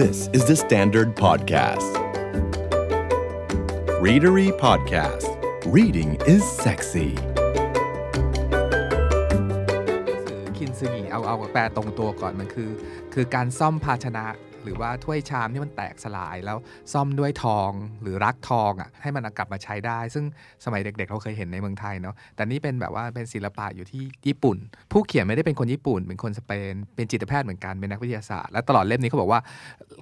This is the Standard Podcast. Readery Podcast. Reading is sexy. คินซึงิเอาเอาแปลตรงตัวก่อนมันคือ คือการซ่อมภาชนะ หรือว่าถ้วยชามที่มันแตกสลายแล้วซ่อมด้วยทองหรือรักทองอะให้มันกลับมาใช้ได้ ซึ่งสมัยเด็กๆ เราเคยเห็นในเมืองไทยเนาะแต่นี่เป็นแบบว่าเป็นศิลปะอยู่ที่ญี่ปุ่น ผู้เขียนไม่ได้เป็นคนญี่ปุ่น เป็นคนสเปน เป็นจิตแพทย์เหมือนกันเป็นนักวิทยาศาสตร์ และตลอดเล่มนี้เขาบอกว่า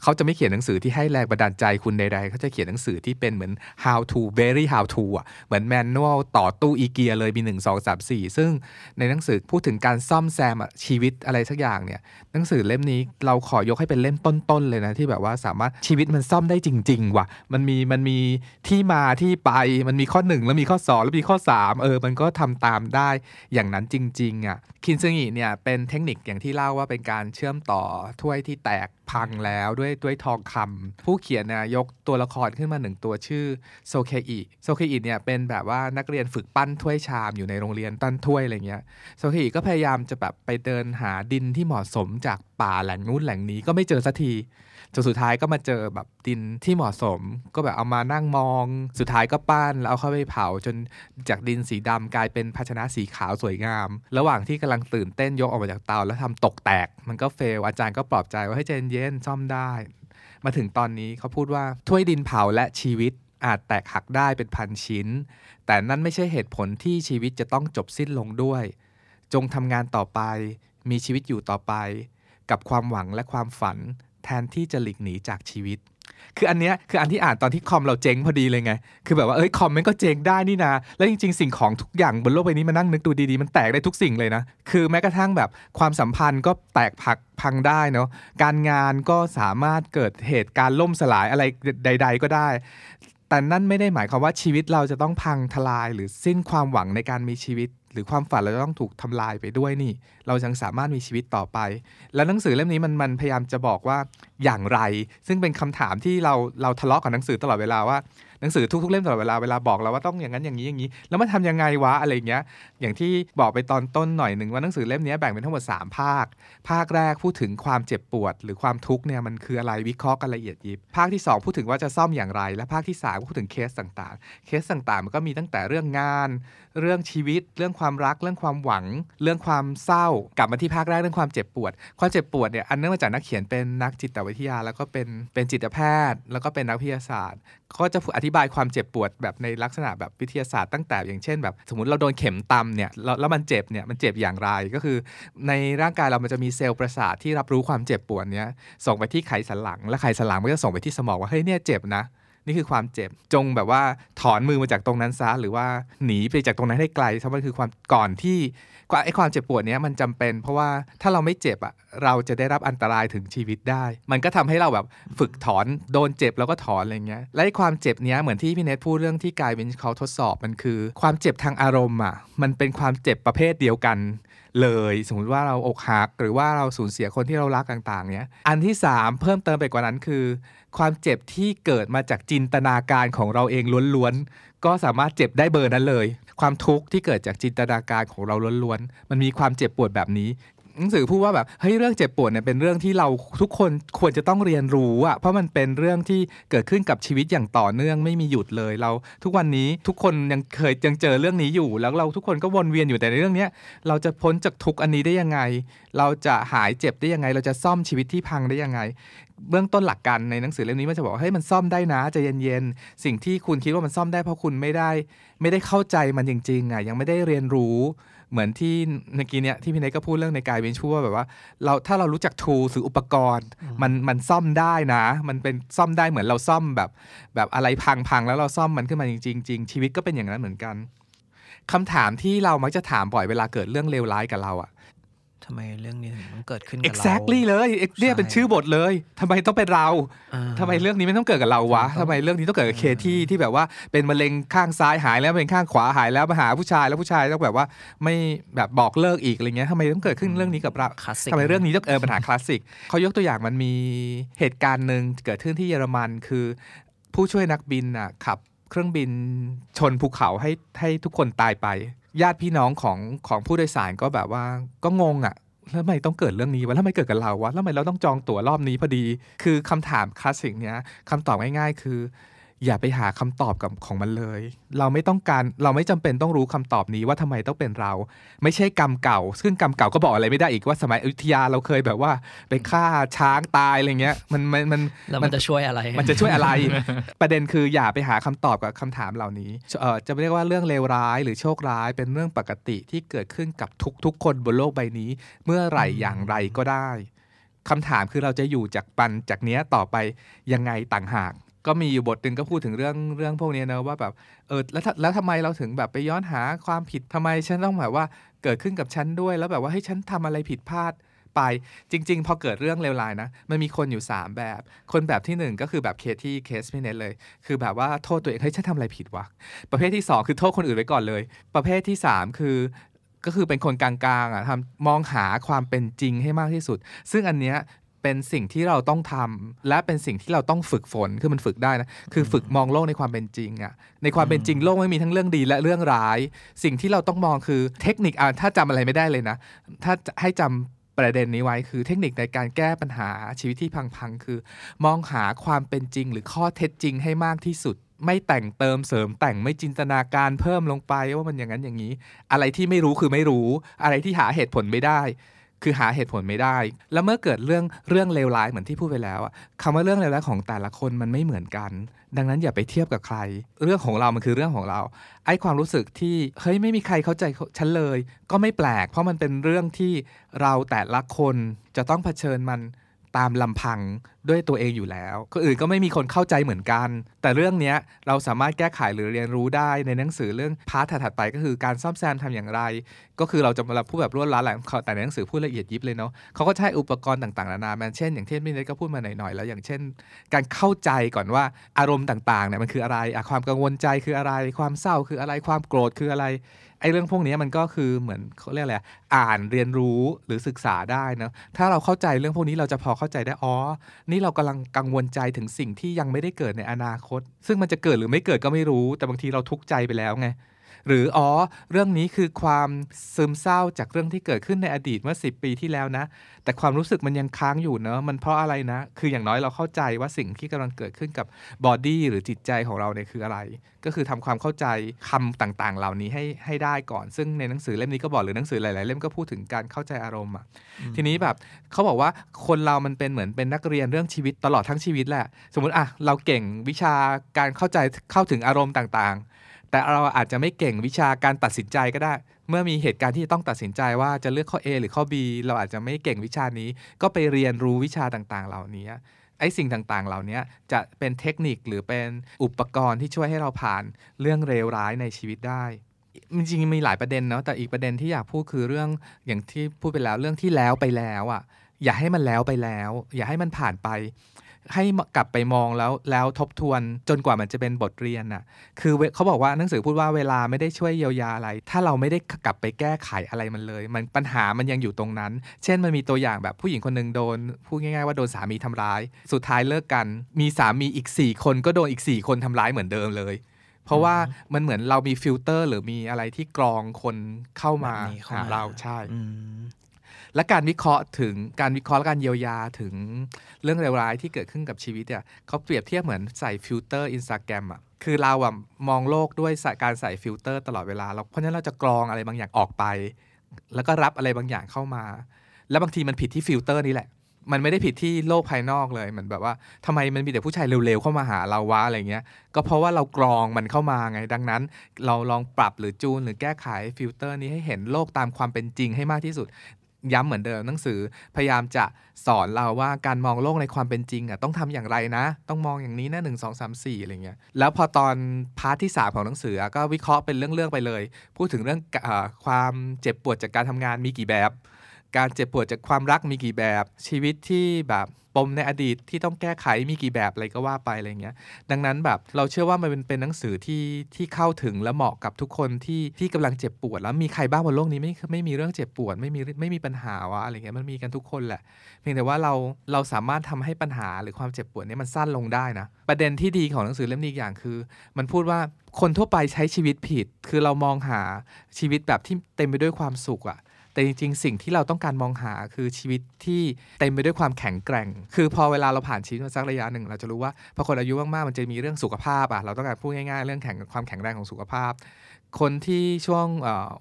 เขาจะไม่เขียนหนังสือที่ให้แรงบันดาลใจคุณใดๆเขาจะเขียนหนังสือที่เป็นเหมือน how to very how to อะเหมือนแมนนวลต่อตู้อีเกียเลยมี1 2 3 4 ซึ่งในหนังสือพูดถึงการซ่อมแซมชีวิตอะไรสักอย่างเนี่ยหนังสือเล่มนี้เราขอยกให้เป็นเล่มต้น้นเลยนะที่แบบว่าสามารถชีวิตมันซ่อมได้จริง ๆ ว่ะ มันมีมันมีที่มาที่ไปมันมีข้อ 1 แล้วมีข้อ 2 แล้วมีข้อ 3 เออ มันก็ทำตามได้อย่างนั้นจริง ๆ อะคินซึงิเนี่ยเป็นเทคนิคอย่างที่เล่าว่าเป็นการเชื่อมต่อถ้วยที่แตก พังแล้วด้วยด้วยทองคำผู้เขียนนะยกตัวละครขึ้นมาหนึ่งตัวชื่อโซเคอิโซเคอิเนี่ยเป็นแบบว่านักเรียนฝึกปั้นถ้วยชามอยู่ในโรงเรียนปั้นถ้วยอะไรเงี้ยโซเคอิก็พยายามจะแบบไปเดินหาดินที่เหมาะสมจากป่าแหล่งนู้นแหล่งนี้ก็ไม่เจอสักที จนสุดท้ายก็มาเจอแบบดินที่เหมาะสม ก็แบบเอามานั่งมอง สุดท้ายก็ปั้นแล้วเอาเข้าไปเผาจนจากดินสีดำกลายเป็นภาชนะสีขาวสวยงาม ระหว่างที่กำลังตื่นเต้นยกออกมาจากเตาแล้วทำตกแตก มันก็เฟลอาจารย์ก็ปลอบใจว่าให้ใจเย็นซ่อมได้ มาถึงตอนนี้เขาพูดว่าถ้วยดินเผาและชีวิตอาจแตกหักได้เป็นพันชิ้น แต่นั่นไม่ใช่เหตุผลที่ชีวิตจะต้องจบสิ้นลงด้วย จงทำงานต่อไป มีชีวิตอยู่ต่อไป กับความหวังและความฝัน นที่จะหลีกหนีจากชีวิต คืออันเนี้ยคืออันที่อ่านตอนที่คอมเราเจ๊งพอดีเลยไง คือแบบว่าเอ้ยคอมมันก็เจ๊งได้นี่นะแล้วจริงๆ สิ่งของทุกอย่างบนโลกใบนี้มานั่งนึกดูดีๆ มันแตกได้ทุกสิ่งเลยนะ คือแม้กระทั่งแบบความสัมพันธ์ก็แตกผักพังได้เนาะ การงานก็สามารถเกิดเหตุการณ์ล่มสลายอะไรใด ๆ ก็ได้ แต่นั่นไม่ได้หมายความว่าชีวิตเราจะต้องพังทลาย หรือสิ้นความหวังในการมีชีวิต หรือความฝันเราจะต้องถูกทำลายไปด้วยนี่ เรายังสามารถมีชีวิตต่อไป แล้วหนังสือเล่มนี้มันมันพยายามจะบอกว่าอย่างไร ซึ่งเป็นคำถามที่เราเราทะเลาะกับหนังสือตลอดเวลาว่า หนังสือทุกๆเล่มตลอดเวลาเวลาบอกเราว่าต้องอย่างนั้นอย่างนี้อย่างนี้ แล้วมันทำยังไงวะอะไรอย่างเงี้ย อย่างที่บอกไปตอนต้นหน่อยหนึ่งว่าหนังสือเล่มนี้แบ่งเป็นทั้งหมด 3 ภาค ภาคแรกพูดถึงความเจ็บปวด หรือความทุกข์เนี่ยมันคืออะไรวิเคราะห์กันละเอียดยิบ ภาคที่ 2 พูดถึงว่าจะซ่อมอย่างไร และภาคที่3ก็พูดถึงเคสต่างๆ เคสต่างๆ มันก็มีตั้งแต่เรื่องงานเรื่องชีวิต เรื่องความรัก เรื่องความหวัง เรื่องความเศร้า กลับมาที่ภาคแรกเรื่องความเจ็บปวด ความเจ็บปวดเนี่ยอันเนื่องมาจากนักเขียนเป็นนักจิตวิทยา แล้วก็เป็นเป็นจิตแพทย์ แล้วก็เป็นนักวิทยาศาสตร์ ก็จะอธิบายความเจ็บปวดแบบในลักษณะแบบวิทยาศาสตร์ตั้งแต่อย่างเช่น แบบสมมติเราโดนเข็มตำเนี่ยแล้วมันเจ็บเนี่ยมันเจ็บอย่างไรก็คือ ในร่างกายเรามันจะมีเซลล์ประสาทที่รับรู้ความเจ็บปวดเนี้ยส่งไปที่ไขสันหลัง และไขสันหลังมันก็จะส่งไปที่สมองว่าเฮ้ยเนี่ยเจ็บนะ นี่คือความเจ็บจงแบบว่าถอนมือมาจากตรงนั้นซะหรือว่าหนีไปจากตรงนั้นให้ไกลเพราะมันคือความก่อนที่ไอ้ความเจ็บปวดเนี้ยมันจำเป็น เพราะว่าถ้าเราไม่เจ็บอะเราจะได้รับอันตรายถึงชีวิตได้ มันก็ทำให้เราแบบฝึกถอนโดนเจ็บแล้วก็ถอนอะไรเงี้ยและไอ้ความเจ็บเนี้ยเหมือนที่พี่เนทพูดเรื่องที่กายวินเขาทดสอบมันคือ ความเจ็บทางอารมณ์อะมันเป็นความเจ็บประเภทเดียวกัน เลย สมมติว่าเราอกหักหรือว่าเราสูญเสียคนที่เรารักต่างๆเนี้ยอันที่ 3 เพิ่มเติมไปกว่านั้นคือ ความเจ็บที่เกิดมาจากจินตนาการของเราเองล้วนๆก็สามารถเจ็บได้เบอร์นั้นเลย ความทุกข์ที่เกิดจากจินตนาการของเราล้วนๆมันมีความเจ็บปวดแบบนี้ หนังสือพูดว่าแบบเฮ้ยเรื่องเจ็บปวดเนี่ยเป็นเรื่องที่เราทุกคนควรจะต้องเรียนรู้อะเพราะมันเป็นเรื่องที่เกิดขึ้นกับชีวิตอย่างต่อเนื่องไม่มีหยุดเลยเรา ทุกวันนี้ทุกคนยังเคยยังเจอเรื่องนี้อยู่ แล้วเราทุกคนก็วนเวียนอยู่แต่ในเรื่องเนี้ยเราจะพ้นจากทุกอันนี้ได้ยังไง เราจะหายเจ็บได้ยังไง เราจะซ่อมชีวิตที่พังได้ยังไง เบื้องต้นหลักการในหนังสือเล่มนี้มันจะบอกว่าเฮ้ยมันซ่อมได้นะใจะเย็นๆสิ่งที่คุณคิดว่ามันซ่อมได้เพราะคุณไม่ได้ ไม่ได้เข้าใจมันจริงๆอะยังไม่ได้เรียนรู้เหมือนที่เมื่อกี้เนี้ยที่พี่เนยก็พูดเรื่องในกายเวนชูว่าแบบว่าเราถ้าเรารู้จักทูหรืออุปกรณ์ มันมันซ่อมได้นะ มันเป็นซ่อมได้เหมือนเราซ่อมแบบ แบบอะไรพังๆแล้วเราซ่อมมันขึ้นมาจริงๆจริงชีวิตก็เป็นอย่างนั้นเหมือนกันคำถามที่เรามักจะถามบ่อยเวลาเกิดเรื่องเลวร้ายกับเราอะ ทำไมเรื่องนี้ถึงต้องเกิดขึ้นกับเรา exactly เลยเนี่ยเป็นชื่อบทเลยทำไมต้องเป็นเราอ่าทำไมเรื่องนี้ไม่ต้องเกิดกับเราวะครับทำไมเรื่องนี้ต้องเกิดกับเคที่ที่แบบว่าเป็นมะเร็งข้างซ้ายหายแล้วเป็นข้างขวาหายแล้วมาหาผู้ชายแล้วผู้ชายต้องแบบว่าไม่แบบบอกเลิกอีกอะไรเงี้ยทำไมต้องเกิดขึ้นเรื่องนี้กับเราคลาสสิกทำไมเรื่องนี้ต้องเออปัญหาคลาสสิกเขายกตัวอย่างมันมีเหตุการณ์หนึ่งเกิดขึ้นที่เยอรมันคือ ผู้ช่วยนักบินอะขับ เครื่องบินชนภูเขาให้ให้ทุกคนตายไป ญาติพี่น้องของของผู้โดยสารก็แบบว่าก็งงอะแล้วทำไมต้องเกิดเรื่องนี้วะแล้วทำไมเกิดกับเราวะแล้วทำไมเราต้องจองตั๋วรอบนี้พอดี คือคำถามคลาสสิกเนี้ยคำตอบง่ายๆ คือ อย่าไปหาคำตอบกับของมันเลย เราไม่ต้องการเราไม่จำเป็นต้องรู้คำตอบนี้ว่าทำไมต้องเป็นเรา ไม่ใช่กรรมเก่า ซึ่งกรรมเก่าก็บอกอะไรไม่ได้อีกว่าสมัยอยุธยาเราเคยแบบว่าไปฆ่าช้างตายอะไรเงี้ยมันมันมันแล้วมันจะช่วยอะไร มันจะช่วยอะไร ประเด็นคืออย่าไปหาคำตอบกับคำถามเหล่านี้เอ่อจะเรียกว่าเรื่องเลวร้ายหรือโชคร้ายเป็นเรื่องปกติที่เกิดขึ้นกับทุกๆคนบนโลกใบนี้ เมื่อไหร่อย่างไรก็ได้คำถามคือเราจะอยู่จากปันจากเนี้ยต่อไปยังไงต่างหาก ก็มีอยู่บทหนึ่งก็พูดถึงเรื่องเรื่องพวกนี้นะว่าแบบเออแล้วแล้วทำไมเราถึงแบบไปย้อนหาความผิดทำไมฉันต้องแบบว่าเกิดขึ้นกับฉันด้วย แล้วแบบว่าให้ยฉันทำอะไรผิดพลาดไปจริง ๆ พอเกิดเรื่องเลวร้ายนะ มันมีคนอยู่ 3 แบบ คนแบบที่ 1 ก็คือแบบเคสที่เคสพี่เน็ตเลย คือแบบว่าโทษตัวเองเฮ้ยฉันทำอะไรผิดวะ ประเภทที่ 2 คือโทษคนอื่นไว้ก่อนเลย ประเภทที่ 3 คือก็คือเป็นคนกลางๆอะทำมองหาความเป็นจริงให้มากที่สุด ซึ่งอันเนี้ย เป็นสิ่งที่เราต้องทำและเป็นสิ่งที่เราต้องฝึกฝนคือมันฝึกได้นะคือฝึกมองโลกในความเป็นจริงอะในความเป็นจริงโลกไม่มีทั้งเรื่องดีและเรื่องร้าย สิ่งที่เราต้องมองคือเทคนิคอะถ้าจำอะไรไม่ได้เลยนะ ถ้าให้จำประเด็นนี้ไว้คือเทคนิคในการแก้ปัญหาชีวิตที่พังๆคือ มองหาความเป็นจริง หรือข้อเท็จจริงให้มากที่สุด ไม่แต่งเติมเสริมแต่งไม่จินตนาการเพิ่มลงไปว่ามันอย่างนั้นอย่างนี้ อะไรที่ไม่รู้คือไม่รู้ อะไรที่หาเหตุผลไม่ได้ คือหาเหตุผลไม่ได้ แล้วเมื่อเกิดเรื่องเรื่องเลวร้ายเหมือนที่พูดไปแล้วอะคำว่าเรื่องเลวร้ายของแต่ละคนมันไม่เหมือนกัน ดังนั้นอย่าไปเทียบกับใคร เรื่องของเรามันคือเรื่องของเรา ไอ้ความรู้สึกที่เฮ้ยไม่มีใครเข้าใจฉันเลย ก็ไม่แปลก เพราะมันเป็นเรื่องที่เราแต่ละคนจะต้องเผชิญมันตามลำพังด้วยตัวเองอยู่แล้วคนอื่นก็ไม่มีคนเข้าใจเหมือนกัน แต่เรื่องนี้เราสามารถแก้ไขหรือเรียนรู้ได้ในหนังสือเรื่องพาร์ทถัดๆไปก็คือการซ่อมแซมทำอย่างไร ก็คือเราจะมาพูดแบบรวดรัดแหละแต่ในหนังสือพูดละเอียดยิบเลยเนาะเขาก็ใช้อุปกรณ์ต่างๆนานาแมนเช่น อย่างที่นพี่เนทก็พูดมาหน่อยๆแล้วอย่างเช่น การเข้าใจก่อนว่าอารมณ์ต่างๆเนี่ยมันคืออะไระความกังวลใจคืออะไร ความเศร้าคืออะไรความโกรธคืออะไรไอ้เรื่องพวกนี้มันก็คือเหมือนเขาเรียกอะไรอ่านเรียนรู้หรือศึกษาได้เนะถ้าเราเข้าใจเรื่องพวกนี้เราจะพอเข้าใจได้อ๋อนี่เรากำลังกังวลใจถึงสิ่งที่ยังไม่ได้เกิดในอนาคต ซึ่งมันจะเกิดหรือไม่เกิดก็ไม่รู้ แต่บางทีเราทุกข์ใจไปแล้วไง หรืออ๋อเรื่องนี้คือความซึมเศร้าจากเรื่องที่เกิดขึ้นในอดีตเมื่อ 10 ปีที่แล้วนะ แต่ความรู้สึกมันยังค้างอยู่เนอะมันเพราะอะไรนะ คืออย่างน้อยเราเข้าใจว่าสิ่งที่กำลังเกิดขึ้นกับบอดี้หรือจิตใจของเราเนี่ยคืออะไร ก็คือทำความเข้าใจคำต่างๆ เหล่านี้ให้ให้ได้ก่อน ซึ่งในหนังสือเล่มนี้ก็บอกหรือหนังสือหลายๆเล่มก็พูดถึงการเข้าใจอารมณ์อะทีนี้แบบเขาบอกว่าคนเรามันเป็นเหมือนเป็นนักเรียนเรื่องชีวิตตลอดทั้งชีวิตแหละ สมมติอะเราเก่งวิชาการเข้าใจเข้าถึงอารมณ์ต่างๆ แต่เราอาจจะไม่เก่งวิชาการตัดสินใจก็ได้ เมื่อมีเหตุการณ์ที่จะต้องตัดสินใจว่าจะเลือกข้อ A หรือข้อ B เราอาจจะไม่เก่งวิชานี้ ก็ไปเรียนรู้วิชาต่างๆ เหล่านี้ไอ้สิ่งต่างๆ เหล่านี้จะเป็นเทคนิคหรือเป็นอุปกรณ์ที่ช่วยให้เราผ่านเรื่องเลวร้ายในชีวิตได้จริงๆมีหลายประเด็นเนาะแต่อีกประเด็นที่อยากพูดคือเรื่องอย่างที่พูดไปแล้วเรื่องที่แล้วไปแล้วอะอย่าให้มันแล้วไปแล้ว อย่าให้มันผ่านไป ให้กลับไปมองแล้วแล้วทบทวนจนกว่ามันจะเป็นบทเรียนน่ะคือเวเขาบอกว่าหนังสือพูดว่าเวลาไม่ได้ช่วยเยียวยาอะไร ถ้าเราไม่ได้กลับไปแก้ไขอะไรมันเลย มันปัญหามันยังอยู่ตรงนั้น เช่นมันมีตัวอย่างแบบผู้หญิงคนหนึ่งโดนพูดง่ายๆว่าโดนสามีทำร้าย สุดท้ายเลิกกัน มีสามีอีก 4 คนก็โดนอีก 4 คนทำร้ายเหมือนเดิมเลย เพราะว่ามันเหมือนเรามีฟิลเตอร์ หรือมีอะไรที่กรองคนเข้ามาแบบนี้เข้าหามาเราใช่อืม และการวิเคราะห์ถึงการวิเคราะห์และการเยียวยาถึงเรื่องเลวร้ายที่เกิดขึ้นกับชีวิตเนี่ยเขาเปรียบเทียบเหมือนใส่ฟิลเตอร์อินสตาแกรมอะคือเราอะมองโลกด้วยการใส่ฟิลเตอร์ตลอดเวลาเราเพราะฉะนั้นเราจะกรองอะไรบางอย่างออกไป แล้วก็รับอะไรบางอย่างเข้ามา แล้วบางทีมันผิดที่ฟิลเตอร์นี่แหละ มันไม่ได้ผิดที่โลกภายนอกเลยเหมือนแบบว่าทำไมมันมีแต่ผู้ชายเลวๆเข้ามาหาเราวะอะไรเงี้ย ก็เพราะว่าเรากรองมันเข้ามาไง ดังนั้น เราลองปรับหรือจูนหรือแก้ไขฟิลเตอร์นี้ให้เห็นโลกตามความเป็นจริงให้มากที่สุด ย้ำเหมือนเดิมหนังสือพยายามจะสอนเราว่าการมองโลกในความเป็นจริงอะต้องทำอย่างไรนะ ต้องมองอย่างนี้นะหนึ่งสองสามสี่อะไรเงี้ยแล้วพอตอน part ที่สามของหนังสือก็วิเคราะห์เป็นเรื่องๆไปเลย พูดถึงเรื่องอความเจ็บปวดจากการทำงานมีกี่แบบ การเจ็บปวดจากความรักมีกี่แบบ ชีวิตที่แบบปมในอดีตที่ต้องแก้ไขมีกี่แบบอะไรก็ว่าไปอะไรเงี้ย ดังนั้นแบบเราเชื่อว่ามันเป็นเป็นหนังสือที่ที่เข้าถึงและเหมาะกับทุกคนที่ที่กำลังเจ็บปวด แล้วมีใครบ้างบนโลกนี้ไม่ไม่มีเรื่องเจ็บปวดไม่มีไม่มีปัญหาวะอะไรเงี้ยมันมีกันทุกคนแหละ เพียงแต่ว่าเราเราสามารถทำให้ปัญหาหรือความเจ็บปวดนี้มันสั้นลงได้นะ ประเด็นที่ดีของหนังสือเล่มนี้อีกอย่างคือ มันพูดว่าคนทั่วไปใช้ชีวิตผิด คือเรามองหาชีวิตแบบที่เต็มไปด้วยความสุขอะ แต่จริง ๆ สิ่งที่เราต้องการมองหาคือชีวิตที่เต็มไปด้วยความแข็งแกร่ง คือพอเวลาเราผ่านชีวิตมาสักระยะหนึ่ง เราจะรู้ว่าพอคนอายุมากๆมันจะมีเรื่องสุขภาพอะเราต้องการพูดง่ายๆ เรื่องแข็งความแข็งแรงของสุขภาพ คนที่ช่วง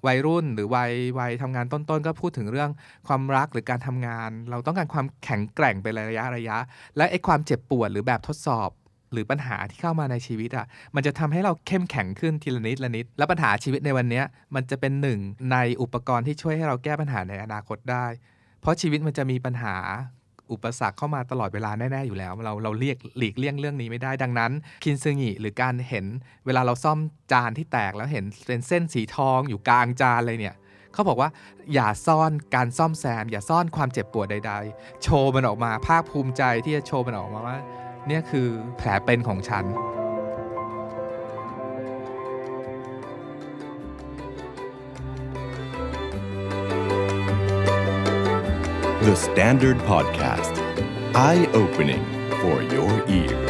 วัยรุ่นหรือวัยวัยทำงานต้นๆ ก็พูดถึงเรื่องความรักหรือการทำงาน เราต้องการความแข็งแกร่งเป็นระยะระยะ และไอ้ความเจ็บปวดหรือแบบทดสอบ หรือปัญหาที่เข้ามาในชีวิตอะมันจะทำให้เราเข้มแข็งขึ้นทีละนิดละนิด และปัญหาชีวิตในวันนี้มันจะเป็นหนึ่งในอุปกรณ์ที่ช่วยให้เราแก้ปัญหาในอนาคตได้ เพราะชีวิตมันจะมีปัญหาอุปสรรคเข้ามาตลอดเวลาแน่ๆอยู่แล้ว เราเราเรียกหลีกเลี่ยงเรื่องนี้ไม่ได้ดังนั้นคินซึงิหรือการเห็นเวลาเราซ่อมจานที่แตกแล้วเห็นเป็นเส้นสีทองอยู่กลางจานเลยเนี่ยเขาบอกว่า อย่าซ่อนการซ่อมแซม อย่าซ่อนความเจ็บปวดใด ๆ โชว์มันออกมาภาคภูมิใจที่จะโชว์มันออกมาว่า เนี่ยคือแผลเป็นของฉัน The Standard Podcast. Eye opening for your ears.